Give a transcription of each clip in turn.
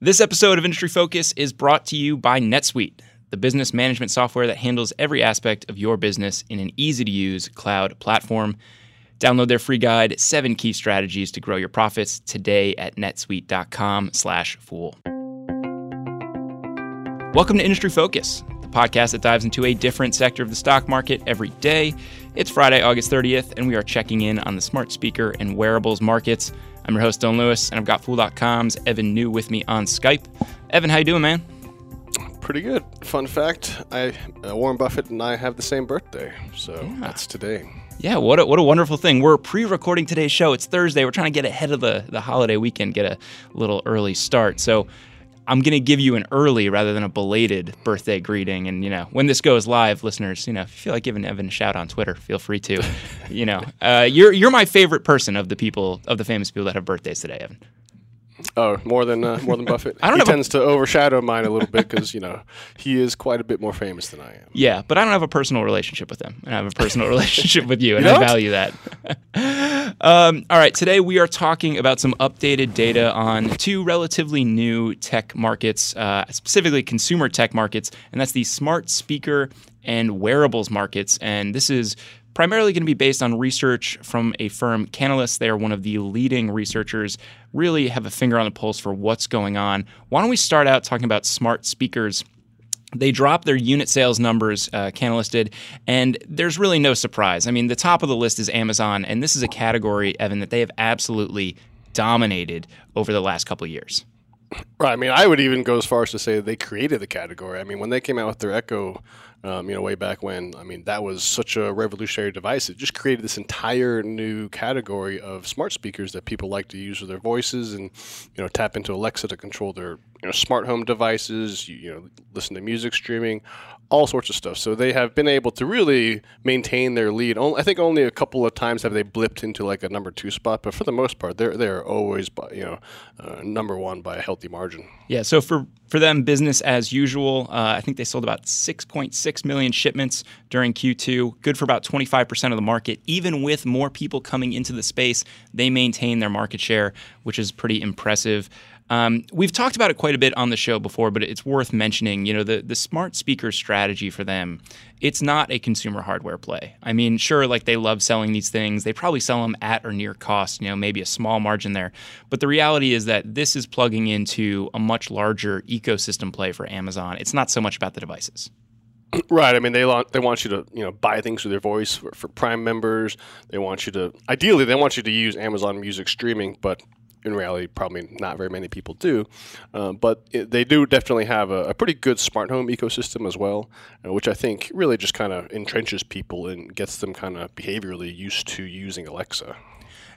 This episode of Industry Focus is brought to you by NetSuite, the business management software that handles every aspect of your business in an easy to use cloud platform. Download their free guide, seven key strategies to grow your profits today at netsuite.com slash fool. Welcome to Industry Focus, the podcast that dives into a different sector of the stock market every day. It's Friday, August 30th, and we are checking in on the smart speaker and wearables markets. I'm your host, Dylan Lewis, and I've got Fool.com's Evan Niu with me on Skype. Evan, how you doing, man? Pretty good. Fun fact: I uh, Warren Buffett and I have the same birthday, so yeah. that's today. Yeah, what a, what a wonderful thing. We're pre-recording today's show. It's Thursday. We're trying to get ahead of the, the holiday weekend, get a little early start. So I'm going to give you an early rather than a belated birthday greeting. And, you know, when this goes live, listeners, you know, if you feel like giving Evan a shout on Twitter, feel free to. you know, uh, you're, you're my favorite person of the people, of the famous people that have birthdays today, Evan. Oh, more than uh, more than Buffett. I don't he tends a... to overshadow mine a little bit because you know he is quite a bit more famous than I am. Yeah, but I don't have a personal relationship with him, and I have a personal relationship with you, and you I value that. um, all right, today we are talking about some updated data on two relatively new tech markets, uh, specifically consumer tech markets, and that's the smart speaker and wearables markets. And this is primarily going to be based on research from a firm, Canalys. They are one of the leading researchers, really have a finger on the pulse for what's going on. Why don't we start out talking about smart speakers? They dropped their unit sales numbers, uh, Canalys did, and there's really no surprise. I mean, the top of the list is Amazon, and this is a category, Evan, that they have absolutely dominated over the last couple of years. Right. I mean, I would even go as far as to say they created the category. I mean, when they came out with their Echo um, you know, way back when. I mean, that was such a revolutionary device. It just created this entire new category of smart speakers that people like to use with their voices and, you know, tap into Alexa to control their, you know, smart home devices, you, you know, listen to music streaming, all sorts of stuff. So they have been able to really maintain their lead. I think only a couple of times have they blipped into like a number two spot, but for the most part, they're they're always you know uh, number one by a healthy margin. Yeah. So for for them, business as usual. Uh, I think they sold about 6.6 million shipments during Q2. Good for about 25% of the market. Even with more people coming into the space, they maintain their market share, which is pretty impressive. Um, we've talked about it quite a bit on the show before, but it's worth mentioning. You know, the the smart speaker strategy for them, it's not a consumer hardware play. I mean, sure, like they love selling these things. They probably sell them at or near cost. You know, maybe a small margin there. But the reality is that this is plugging into a much larger ecosystem play for Amazon. It's not so much about the devices. Right. I mean, they want they want you to you know buy things with their voice for, for Prime members. They want you to ideally they want you to use Amazon Music streaming, but in reality, probably not very many people do. Uh, but it, they do definitely have a, a, pretty good smart home ecosystem as well, uh, which I think really just kind of entrenches people and gets them kind of behaviorally used to using Alexa.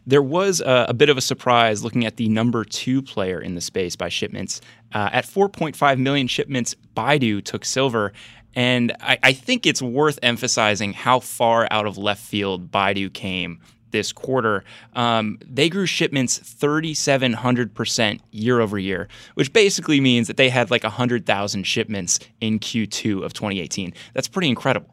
There was a, a, bit of a surprise looking at the number two player in the space by shipments. Uh, at 4.5 million shipments, Baidu took silver. And I, I, think it's worth emphasizing how far out of left field Baidu came this quarter, um, they grew shipments 3,700% year over year, which basically means that they had like 100,000 shipments in Q2 of 2018. That's pretty incredible.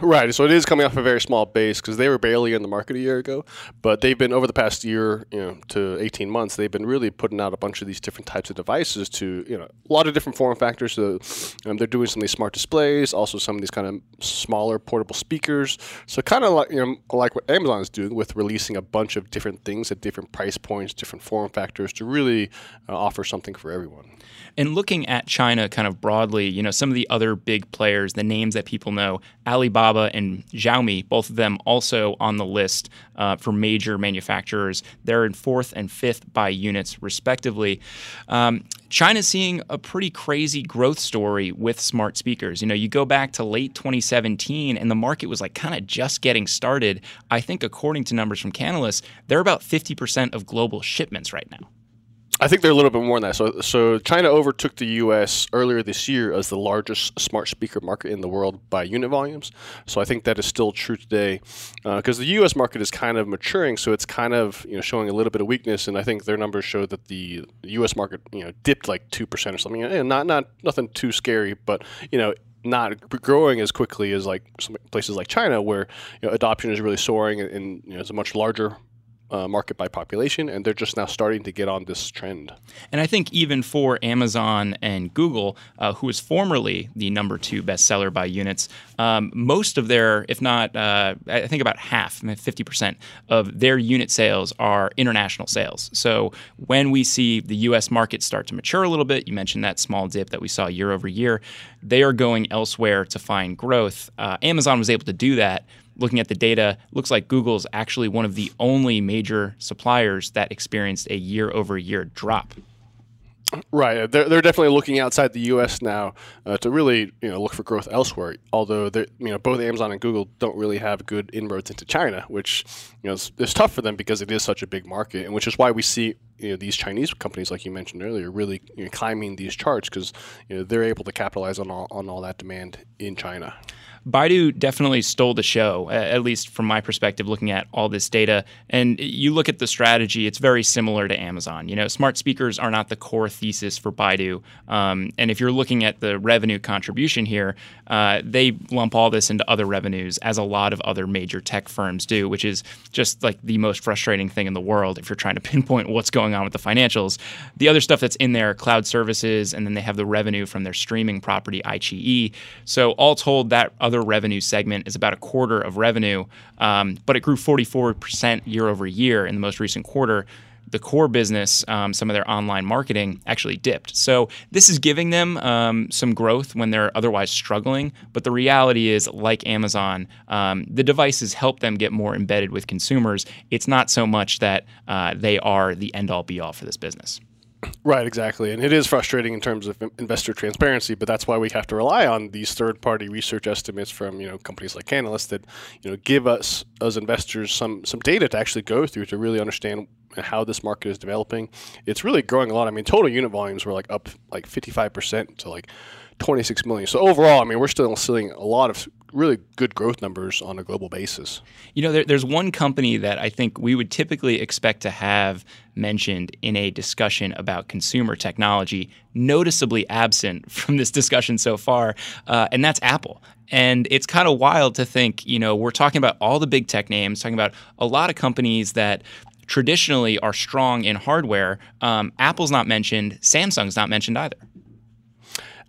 Right. So it is coming off a very small base because they were barely in the market a year ago, but they've been over the past year, you know, to 18 months, they've been really putting out a bunch of these different types of devices to, you know, a lot of different form factors. So um, they're doing some of these smart displays, also some of these kind of smaller portable speakers. So kind of like, you know, like what Amazon is doing with releasing a bunch of different things at different price points, different form factors to really uh, offer something for everyone. And looking at China kind of broadly, you know, some of the other big players, the names that people know, Alibaba and Xiaomi, both of them also on the list uh, for major manufacturers. They're in fourth and fifth by units, respectively. Um, China's seeing a pretty crazy growth story with smart speakers. You know, you go back to late 2017 and the market was like kind of just getting started. I think, according to numbers from Canalys, they're about 50% of global shipments right now. I think they're a little bit more than that. So, so China overtook the U.S. earlier this year as the largest smart speaker market in the world by unit volumes. So, I think that is still true today, because uh, the U.S. market is kind of maturing. So, it's kind of you know showing a little bit of weakness. And I think their numbers show that the U.S. market you know dipped like two percent or something. And not not nothing too scary, but you know not growing as quickly as like places like China, where you know, adoption is really soaring and, and you know, it's a much larger uh, market by population, and they're just now starting to get on this trend. And I think even for Amazon and Google, uh, who was formerly the number two bestseller by units, um, most of their, if not, uh, I think about half, 50% of their unit sales are international sales. So when we see the US market start to mature a little bit, you mentioned that small dip that we saw year over year, they are going elsewhere to find growth. Uh, Amazon was able to do that looking at the data, looks like Google is actually one of the only major suppliers that experienced a year over year drop. Right, they're, they're definitely looking outside the U.S. now uh, to really you know look for growth elsewhere. Although you know both Amazon and Google don't really have good inroads into China, which you know is, is tough for them because it is such a big market, and which is why we see you know these Chinese companies, like you mentioned earlier, really you know, climbing these charts because you know they're able to capitalize on all on all that demand in China. Baidu definitely stole the show, at least from my perspective, looking at all this data. And you look at the strategy, it's very similar to Amazon. You know, smart speakers are not the core thesis for Baidu. Um, and if you're looking at the revenue contribution here, uh, they lump all this into other revenues, as a lot of other major tech firms do, which is just like the most frustrating thing in the world if you're trying to pinpoint what's going on with the financials. The other stuff that's in there, cloud services, and then they have the revenue from their streaming property, iQIYI. So all told, that other other revenue segment is about a quarter of revenue, um, but it grew 44% year over year in the most recent quarter. The core business, um, some of their online marketing, actually dipped. So this is giving them um, some growth when they're otherwise struggling. But the reality is, like Amazon, um, the devices help them get more embedded with consumers. It's not so much that uh, they are the end all be all for this business. Right, exactly. And it is frustrating in terms of investor transparency, but that's why we have to rely on these third-party research estimates from, you know, companies like Canalys that, you know, give us as investors some some data to actually go through to really understand how this market is developing. It's really growing a lot. I mean, total unit volumes were like up like 55% to like 26 million. So overall, I mean, we're still seeing a lot of really good growth numbers on a global basis. You know, there, there's one company that I think we would typically expect to have mentioned in a discussion about consumer technology, noticeably absent from this discussion so far, uh, and that's Apple. And it's kind of wild to think, you know, we're talking about all the big tech names, talking about a lot of companies that traditionally are strong in hardware. Um, Apple's not mentioned, Samsung's not mentioned either.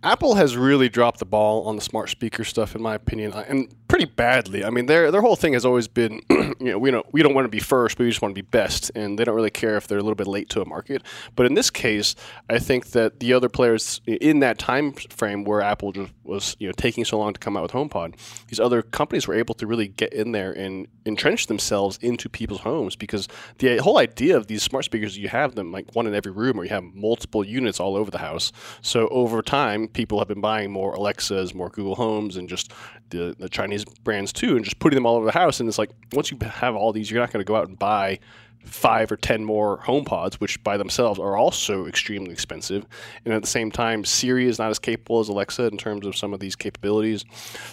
Apple has really dropped the ball on the smart speaker stuff, in my opinion, and pretty badly. I mean, their their whole thing has always been, you know, we don't we don't want to be first, but we just want to be best, and they don't really care if they're a little bit late to a market. But in this case, I think that the other players in that time frame where Apple just was, you know, taking so long to come out with HomePod, these other companies were able to really get in there and entrench themselves into people's homes because the whole idea of these smart speakers, you have them like one in every room, or you have multiple units all over the house. So over time, people have been buying more Alexas, more Google Homes, and just the, the Chinese brands too, and just putting them all over the house. And it's like once you have all these, you're not going to go out and buy five or ten more HomePods, which by themselves are also extremely expensive. And at the same time, Siri is not as capable as Alexa in terms of some of these capabilities.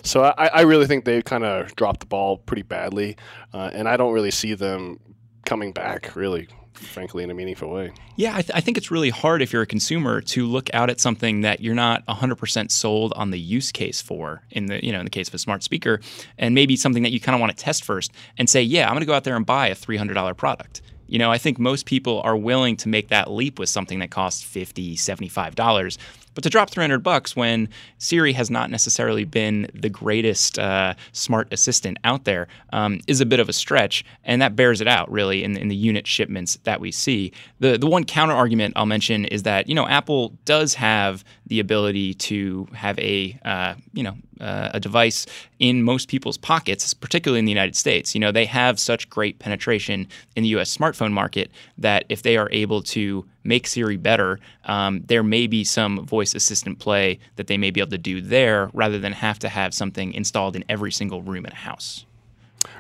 So I, I really think they kind of dropped the ball pretty badly, uh, and I don't really see them coming back really frankly, in a meaningful way. Yeah, I, th- I, think it's really hard if you're a consumer to look out at something that you're not 100% sold on the use case for. In the you know in the case of a smart speaker, and maybe something that you kind of want to test first, and say, yeah, I'm going to go out there and buy a $300 product. You know, I think most people are willing to make that leap with something that costs $50, $75 but to drop 300 bucks when Siri has not necessarily been the greatest uh, smart assistant out there um, is a bit of a stretch, and that bears it out really in, in the unit shipments that we see. The the one counter argument I'll mention is that you know Apple does have the ability to have a uh, you know uh, a device in most people's pockets, particularly in the United States. You know, they have such great penetration in the U.S. smartphone market that if they are able to make Siri better, um, there may be some voice assistant play that they may be able to do there rather than have to have something installed in every single room in a house.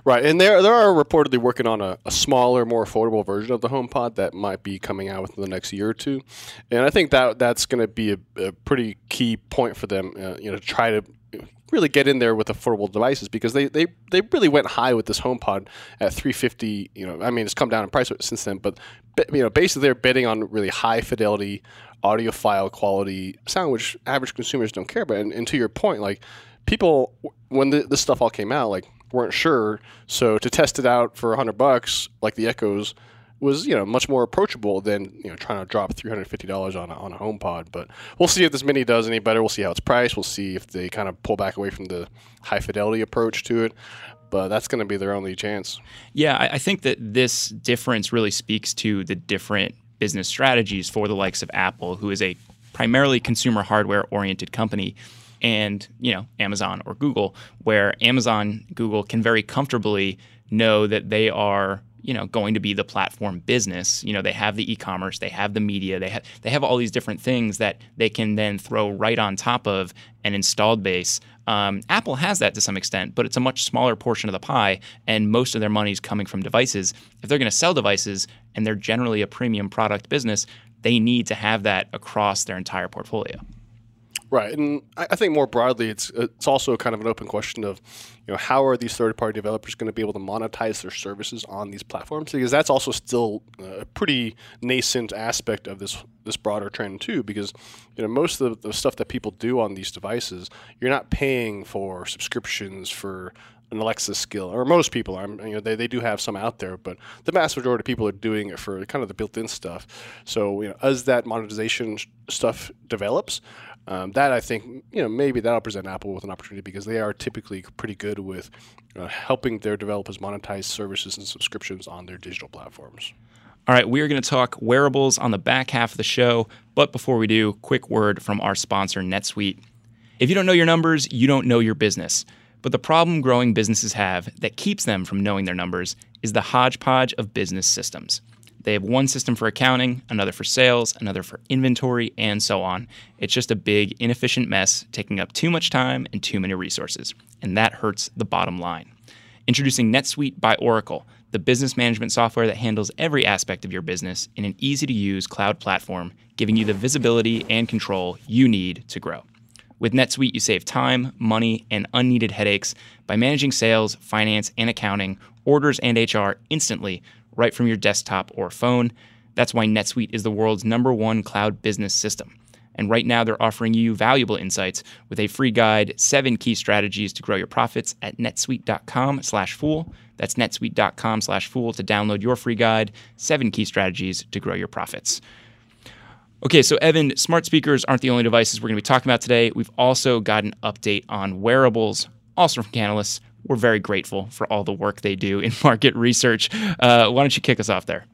Right, and they're they are reportedly working on a, a, smaller, more affordable version of the HomePod that might be coming out within the next year or two, and I think that that's going to be a, a, pretty key point for them. Uh, you know, to try to really get in there with affordable devices because they, they, they really went high with this HomePod at 350. You know, I mean, it's come down in price since then, but you know, basically they're betting on really high fidelity, audiophile quality sound, which average consumers don't care about. And, and to your point, like people, when the, this stuff all came out, like weren't sure. So to test it out for hundred bucks, like the Echoes, was you know much more approachable than you know trying to drop three hundred fifty dollars on a, on a HomePod. But we'll see if this Mini does any better. We'll see how it's priced. We'll see if they kind of pull back away from the high fidelity approach to it. But that's going to be their only chance. Yeah, I, I think that this difference really speaks to the different business strategies for the likes of Apple, who is a primarily consumer hardware oriented company and you know Amazon or Google, where Amazon, Google can very comfortably know that they are you know going to be the platform business. You know they have the e-commerce, they have the media, they have they have all these different things that they can then throw right on top of an installed base. Um, Apple has that to some extent, but it's a much smaller portion of the pie, and most of their money is coming from devices. If they're going to sell devices, and they're generally a premium product business, they need to have that across their entire portfolio. Right, and I think more broadly, it's it's also kind of an open question of, you know, how are these third-party developers going to be able to monetize their services on these platforms? Because that's also still a pretty nascent aspect of this this broader trend too. Because you know, most of the, the stuff that people do on these devices, you're not paying for subscriptions for an Alexa skill, or most people are. You know, they, they do have some out there, but the vast majority of people are doing it for kind of the built-in stuff. So, you know, as that monetization stuff develops, um, that I think you know maybe that'll present Apple with an opportunity because they are typically pretty good with uh, helping their developers monetize services and subscriptions on their digital platforms. All right, we are going to talk wearables on the back half of the show, but before we do, quick word from our sponsor NetSuite. If you don't know your numbers, you don't know your business. But the problem growing businesses have that keeps them from knowing their numbers is the hodgepodge of business systems. They have one system for accounting, another for sales, another for inventory, and so on. It's just a big, inefficient mess taking up too much time and too many resources. And that hurts the bottom line. Introducing NetSuite by Oracle, the business management software that handles every aspect of your business in an easy to use cloud platform, giving you the visibility and control you need to grow. With NetSuite, you save time, money, and unneeded headaches by managing sales, finance, and accounting, orders, and HR instantly right from your desktop or phone. That's why NetSuite is the world's number one cloud business system. And right now, they're offering you valuable insights with a free guide, seven key strategies to grow your profits at netsuite.com slash fool. That's netsuite.com slash fool to download your free guide, seven key strategies to grow your profits. Okay, so Evan, smart speakers aren't the only devices we're going to be talking about today. We've also got an update on wearables, also from Canalys we're very grateful for all the work they do in market research. Uh, why don't you kick us off there?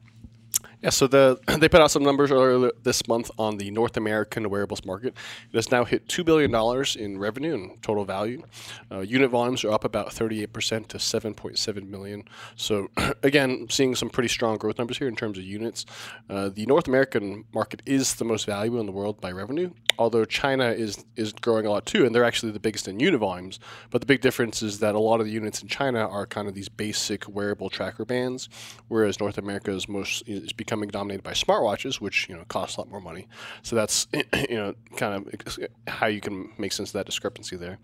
Yeah, so the they put out some numbers earlier this month on the North American wearables market. It has now hit two billion dollars in revenue and total value. Uh, unit volumes are up about 38 percent to 7.7 million. So again, seeing some pretty strong growth numbers here in terms of units. Uh, the North American market is the most valuable in the world by revenue, although China is is growing a lot too, and they're actually the biggest in unit volumes. But the big difference is that a lot of the units in China are kind of these basic wearable tracker bands, whereas North America is most is becoming becoming dominated by smartwatches, which you know cost a lot more money. So that's you know kind of how you can make sense of that discrepancy there.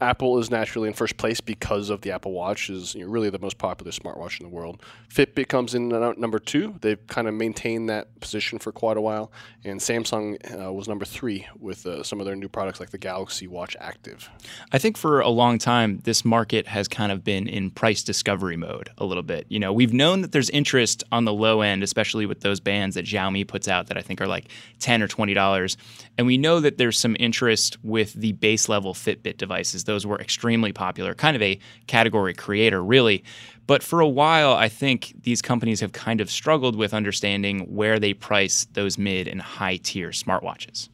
Apple is naturally in first place because of the Apple Watch is you know, really the most popular smartwatch in the world. Fitbit comes in number two. They've kind of maintained that position for quite a while, and Samsung uh, was number three with uh, some of their new products like the Galaxy Watch Active. I think for a long time this market has kind of been in price discovery mode a little bit. You know, we've known that there's interest on the low end, especially with those bands that Xiaomi puts out that I think are like ten or twenty dollars. And we know that there's some interest with the base level Fitbit devices. Those were extremely popular, kind of a category creator, really. But for a while, I think these companies have kind of struggled with understanding where they price those mid and high tier smartwatches.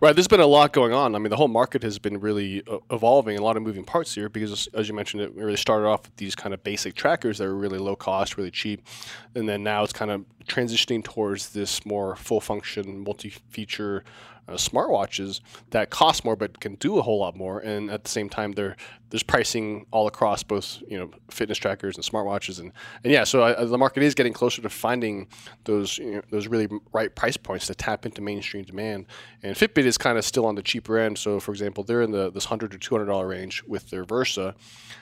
Right, there's been a lot going on. I mean, the whole market has been really uh, evolving, a lot of moving parts here because, as you mentioned, it really started off with these kind of basic trackers that were really low cost, really cheap, and then now it's kind of transitioning towards this more full function, multi feature uh, smartwatches that cost more but can do a whole lot more, and at the same time, they're there's pricing all across both you know fitness trackers and smartwatches, and and yeah, so uh, the market is getting closer to finding those you know, those really right price points to tap into mainstream demand. And Fitbit is kind of still on the cheaper end. So for example, they're in the this hundred to two hundred dollar range with their Versa.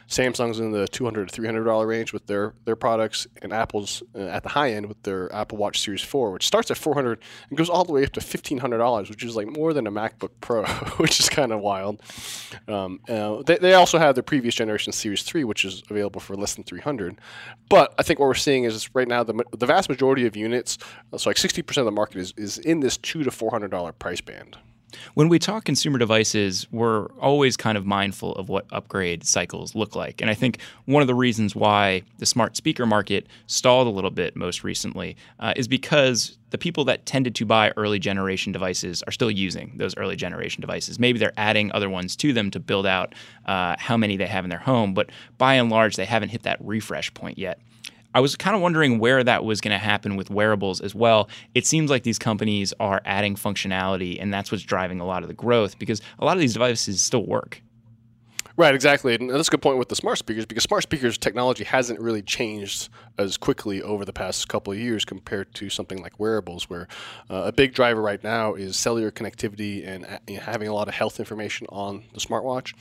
Samsung's in the two hundred to three hundred dollar range with their their products, and Apple's uh, at the high end with their Apple Watch Series Four, which starts at four hundred and goes all the way up to fifteen hundred dollars, which is like more than a MacBook Pro, which is kind of wild. Um, uh, they, they also have the previous generation Series 3, which is available for less than 300. But I think what we're seeing is right now the, the vast majority of units, so like 60% of the market is, is in this two to $400 price band. When we talk consumer devices, we're always kind of mindful of what upgrade cycles look like. And I think one of the reasons why the smart speaker market stalled a little bit most recently uh, is because the people that tended to buy early generation devices are still using those early generation devices. Maybe they're adding other ones to them to build out uh, how many they have in their home, but by and large, they haven't hit that refresh point yet. I was kind of wondering where that was going to happen with wearables as well. It seems like these companies are adding functionality, and that's what's driving a lot of the growth because a lot of these devices still work. Right, exactly. And that's a good point with the smart speakers because smart speakers technology hasn't really changed as quickly over the past couple of years compared to something like wearables, where uh, a big driver right now is cellular connectivity and uh, you know, having a lot of health information on the smartwatch.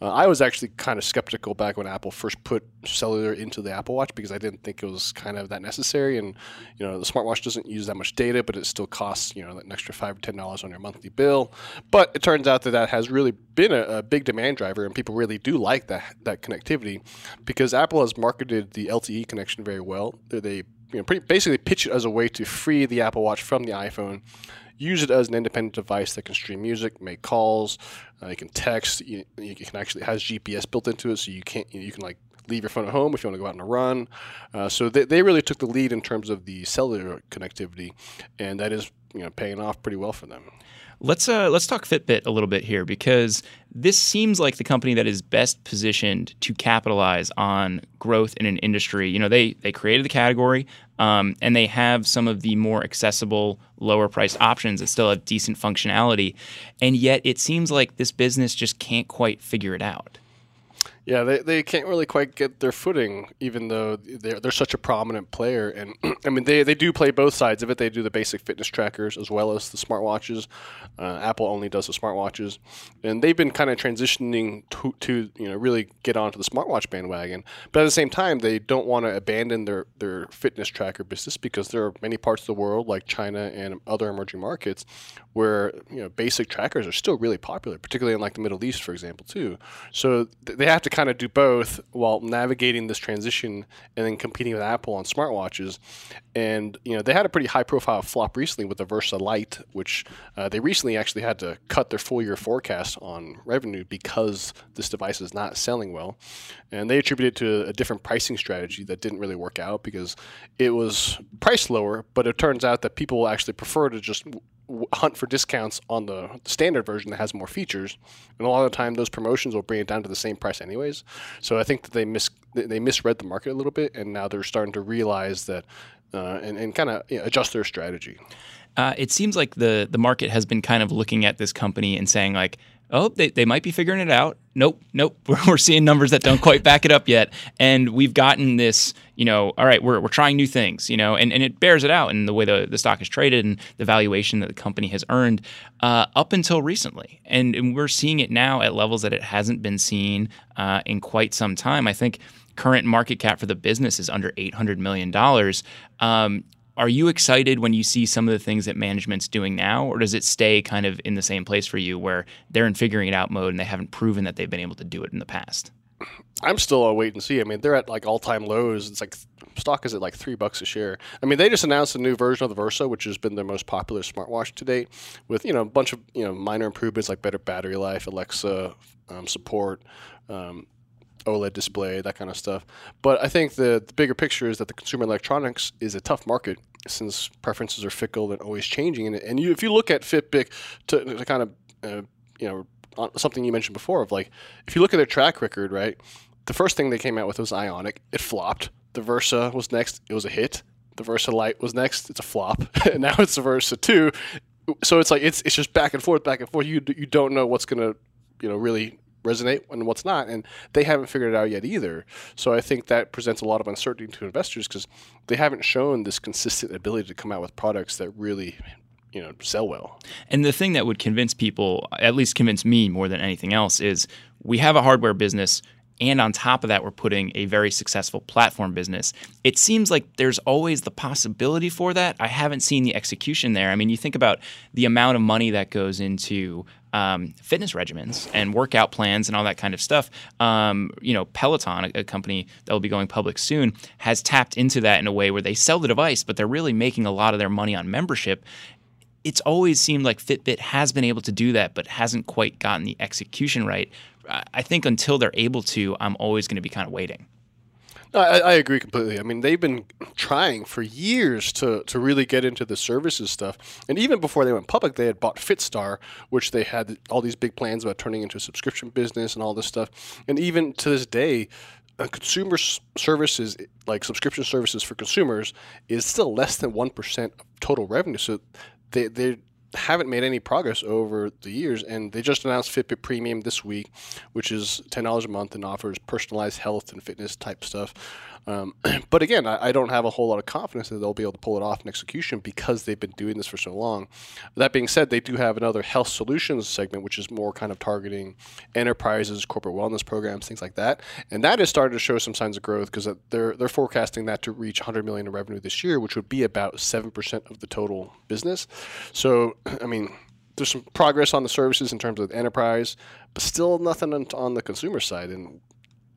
Uh, I was actually kind of skeptical back when Apple first put cellular into the Apple Watch because I didn't think it was kind of that necessary. And you know, the smartwatch doesn't use that much data, but it still costs you know an extra five or ten dollars on your monthly bill. But it turns out that that has really been a, a big demand driver, and people really do like that that connectivity because Apple has marketed the LTE connection very well. They you know, pretty, basically pitch it as a way to free the Apple Watch from the iPhone, use it as an independent device that can stream music, make calls, uh, you can text. You, you, can actually has GPS built into it, so you can't you, you can like leave your phone at home if you want to go out on a run. Uh, so they, they really took the lead in terms of the cellular connectivity, and that is you know paying off pretty well for them. Let's uh, let's talk Fitbit a little bit here because this seems like the company that is best positioned to capitalize on growth in an industry. You know, they they created the category um, and they have some of the more accessible, lower priced options that still have decent functionality, and yet it seems like this business just can't quite figure it out. Yeah, they, they can't really quite get their footing, even though they're, they're such a prominent player. And I mean, they, they do play both sides of it. They do the basic fitness trackers as well as the smartwatches. Uh, Apple only does the smartwatches, and they've been kind of transitioning to, to you know really get onto the smartwatch bandwagon. But at the same time, they don't want to abandon their their fitness tracker business because there are many parts of the world, like China and other emerging markets, where you know basic trackers are still really popular, particularly in like the Middle East, for example, too. So th- they have to kind of do both while navigating this transition and then competing with Apple on smartwatches. And you know they had a pretty high profile flop recently with the Versa Lite, which uh, they recently actually had to cut their full year forecast on revenue because this device is not selling well. And they attributed it to a different pricing strategy that didn't really work out because it was priced lower, but it turns out that people actually prefer to just hunt for discounts on the standard version that has more features, and a lot of the time those promotions will bring it down to the same price anyways. So I think that they mis they misread the market a little bit, and now they're starting to realize that uh, and, and kind of you know, adjust their strategy. Uh, it seems like the the market has been kind of looking at this company and saying like, oh, they, they might be figuring it out. Nope, nope. We're, we're seeing numbers that don't quite back it up yet. And we've gotten this, you know, all right, we're, we're trying new things, you know, and, and it bears it out in the way the, the stock is traded and the valuation that the company has earned uh, up until recently. And, and, we're seeing it now at levels that it hasn't been seen uh, in quite some time. I think current market cap for the business is under $800 million. Um, are you excited when you see some of the things that management's doing now, or does it stay kind of in the same place for you where they're in figuring it out mode and they haven't proven that they've been able to do it in the past? I'm still a wait and see. I mean, they're at like all time lows. It's like stock is at like three bucks a share. I mean, they just announced a new version of the Versa, which has been their most popular smartwatch to date, with you know a bunch of you know minor improvements like better battery life, Alexa um, support. Um, OLED display, that kind of stuff. But I think the, the bigger picture is that the consumer electronics is a tough market since preferences are fickle and always changing. And, and you, if you look at Fitbit to, to kind of, uh, you know, something you mentioned before of like, if you look at their track record, right, the first thing they came out with was Ionic. It flopped. The Versa was next. It was a hit. The Versa Lite was next. It's a flop. and now it's the Versa 2. So it's like, it's, it's just back and forth, back and forth. You, you don't know what's going to, you know, really resonate and what's not and they haven't figured it out yet either. So i think that presents a lot of uncertainty to investors because they haven't shown this consistent ability to come out with products that really you know sell well. And the thing that would convince people at least convince me more than anything else is we have a hardware business and on top of that, we're putting a very successful platform business. It seems like there's always the possibility for that. I haven't seen the execution there. I mean, you think about the amount of money that goes into um, fitness regimens and workout plans and all that kind of stuff. Um, you know, Peloton, a, a, company that will be going public soon, has tapped into that in a way where they sell the device, but they're really making a lot of their money on membership. It's always seemed like Fitbit has been able to do that, but hasn't quite gotten the execution right. I think until they're able to, I'm always going to be kind of waiting. I, I, agree completely. I mean, they've been trying for years to, to really get into the services stuff. And even before they went public, they had bought Fitstar, which they had all these big plans about turning into a subscription business and all this stuff. And even to this day, uh, consumer services, like subscription services for consumers, is still less than 1% of total revenue. So they, they're haven't made any progress over the years, and they just announced Fitbit Premium this week, which is ten dollars a month and offers personalized health and fitness type stuff. Um, but again, I, I, don't have a whole lot of confidence that they'll be able to pull it off in execution because they've been doing this for so long. That being said, they do have another health solutions segment, which is more kind of targeting enterprises, corporate wellness programs, things like that, and that is starting to show some signs of growth because they're they're forecasting that to reach 100 million in revenue this year, which would be about seven percent of the total business. So, I mean there's some progress on the services in terms of enterprise, but still nothing on the consumer side. And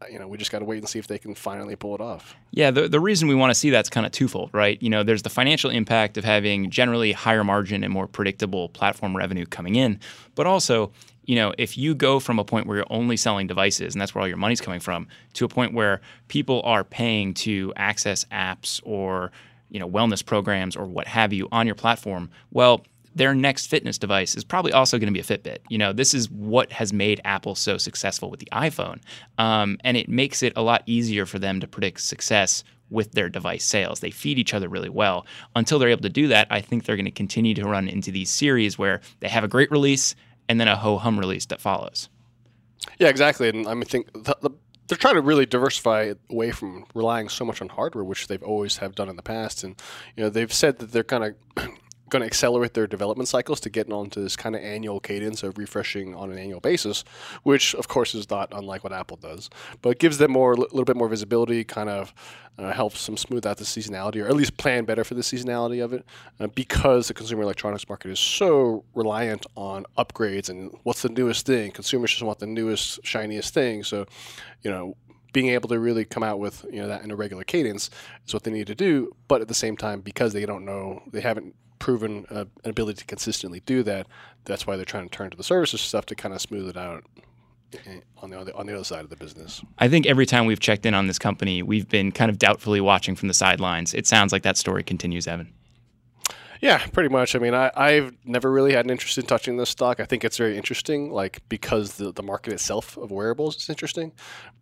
Uh, you know, we just got to wait and see if they can finally pull it off. Yeah, the, the reason we want to see that's kind of twofold, right? You know, there's the financial impact of having generally higher margin and more predictable platform revenue coming in, but also, you know, if you go from a point where you're only selling devices and that's where all your money's coming from to a point where people are paying to access apps or you know wellness programs or what have you on your platform well their next fitness device is probably also going to be a Fitbit. You know, this is what has made Apple so successful with the iPhone, um, and it makes it a lot easier for them to predict success with their device sales. They feed each other really well. Until they're able to do that, I think they're going to continue to run into these series where they have a great release and then a ho hum release that follows. Yeah, exactly. And I mean, think the, the, they're trying to really diversify away from relying so much on hardware, which they've always have done in the past. And you know, they've said that they're kind of going to accelerate their development cycles to get onto this kind of annual cadence of refreshing on an annual basis, which of course is not unlike what Apple does, but it gives them more a little bit more visibility, kind of uh, helps them smooth out the seasonality or at least plan better for the seasonality of it, uh, because the consumer electronics market is so reliant on upgrades and what's the newest thing. Consumers just want the newest, shiniest thing. So, you know, being able to really come out with you know that in a regular cadence is what they need to do. But at the same time, because they don't know, they haven't proven uh, an ability to consistently do that. That's why they're trying to turn to the services stuff to kind of smooth it out eh, on the, on the other side of the business. I think every time we've checked in on this company, we've been kind of doubtfully watching from the sidelines. It sounds like that story continues, Evan. Yeah, pretty much. I mean, I, I've never really had an interest in touching this stock. I think it's very interesting, like because the, the market itself of wearables is interesting.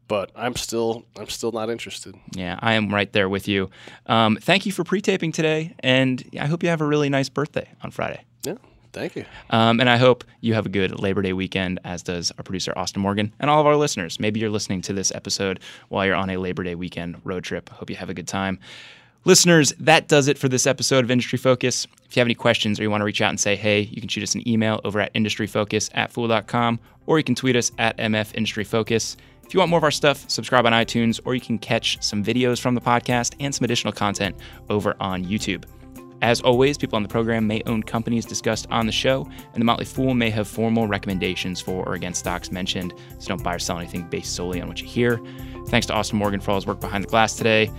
But I'm still I'm still not interested. Yeah, I am right there with you. Um, thank you for pre-taping today, and I hope you have a really nice birthday on Friday. Yeah, Thank you. Um, and I hope you have a good Labor Day weekend, as does our producer, Austin Morgan, and all of our listeners. Maybe you're listening to this episode while you're on a Labor Day weekend road trip. Hope you have a good time. Listeners, that does it for this episode of Industry Focus. If you have any questions or you want to reach out and say hey, you can shoot us an email over at industryfocus at fool.com or you can tweet us at MF Industry Focus. If you want more of our stuff, subscribe on iTunes or you can catch some videos from the podcast and some additional content over on YouTube. As always, people on the program may own companies discussed on the show, and the Motley Fool may have formal recommendations for or against stocks mentioned, so don't buy or sell anything based solely on what you hear. Thanks to Austin Morgan for all his work behind the glass today.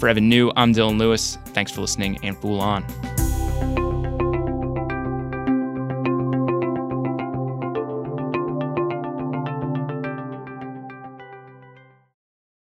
For Evan Niu, I'm Dylan Lewis. Thanks for listening and Fool On.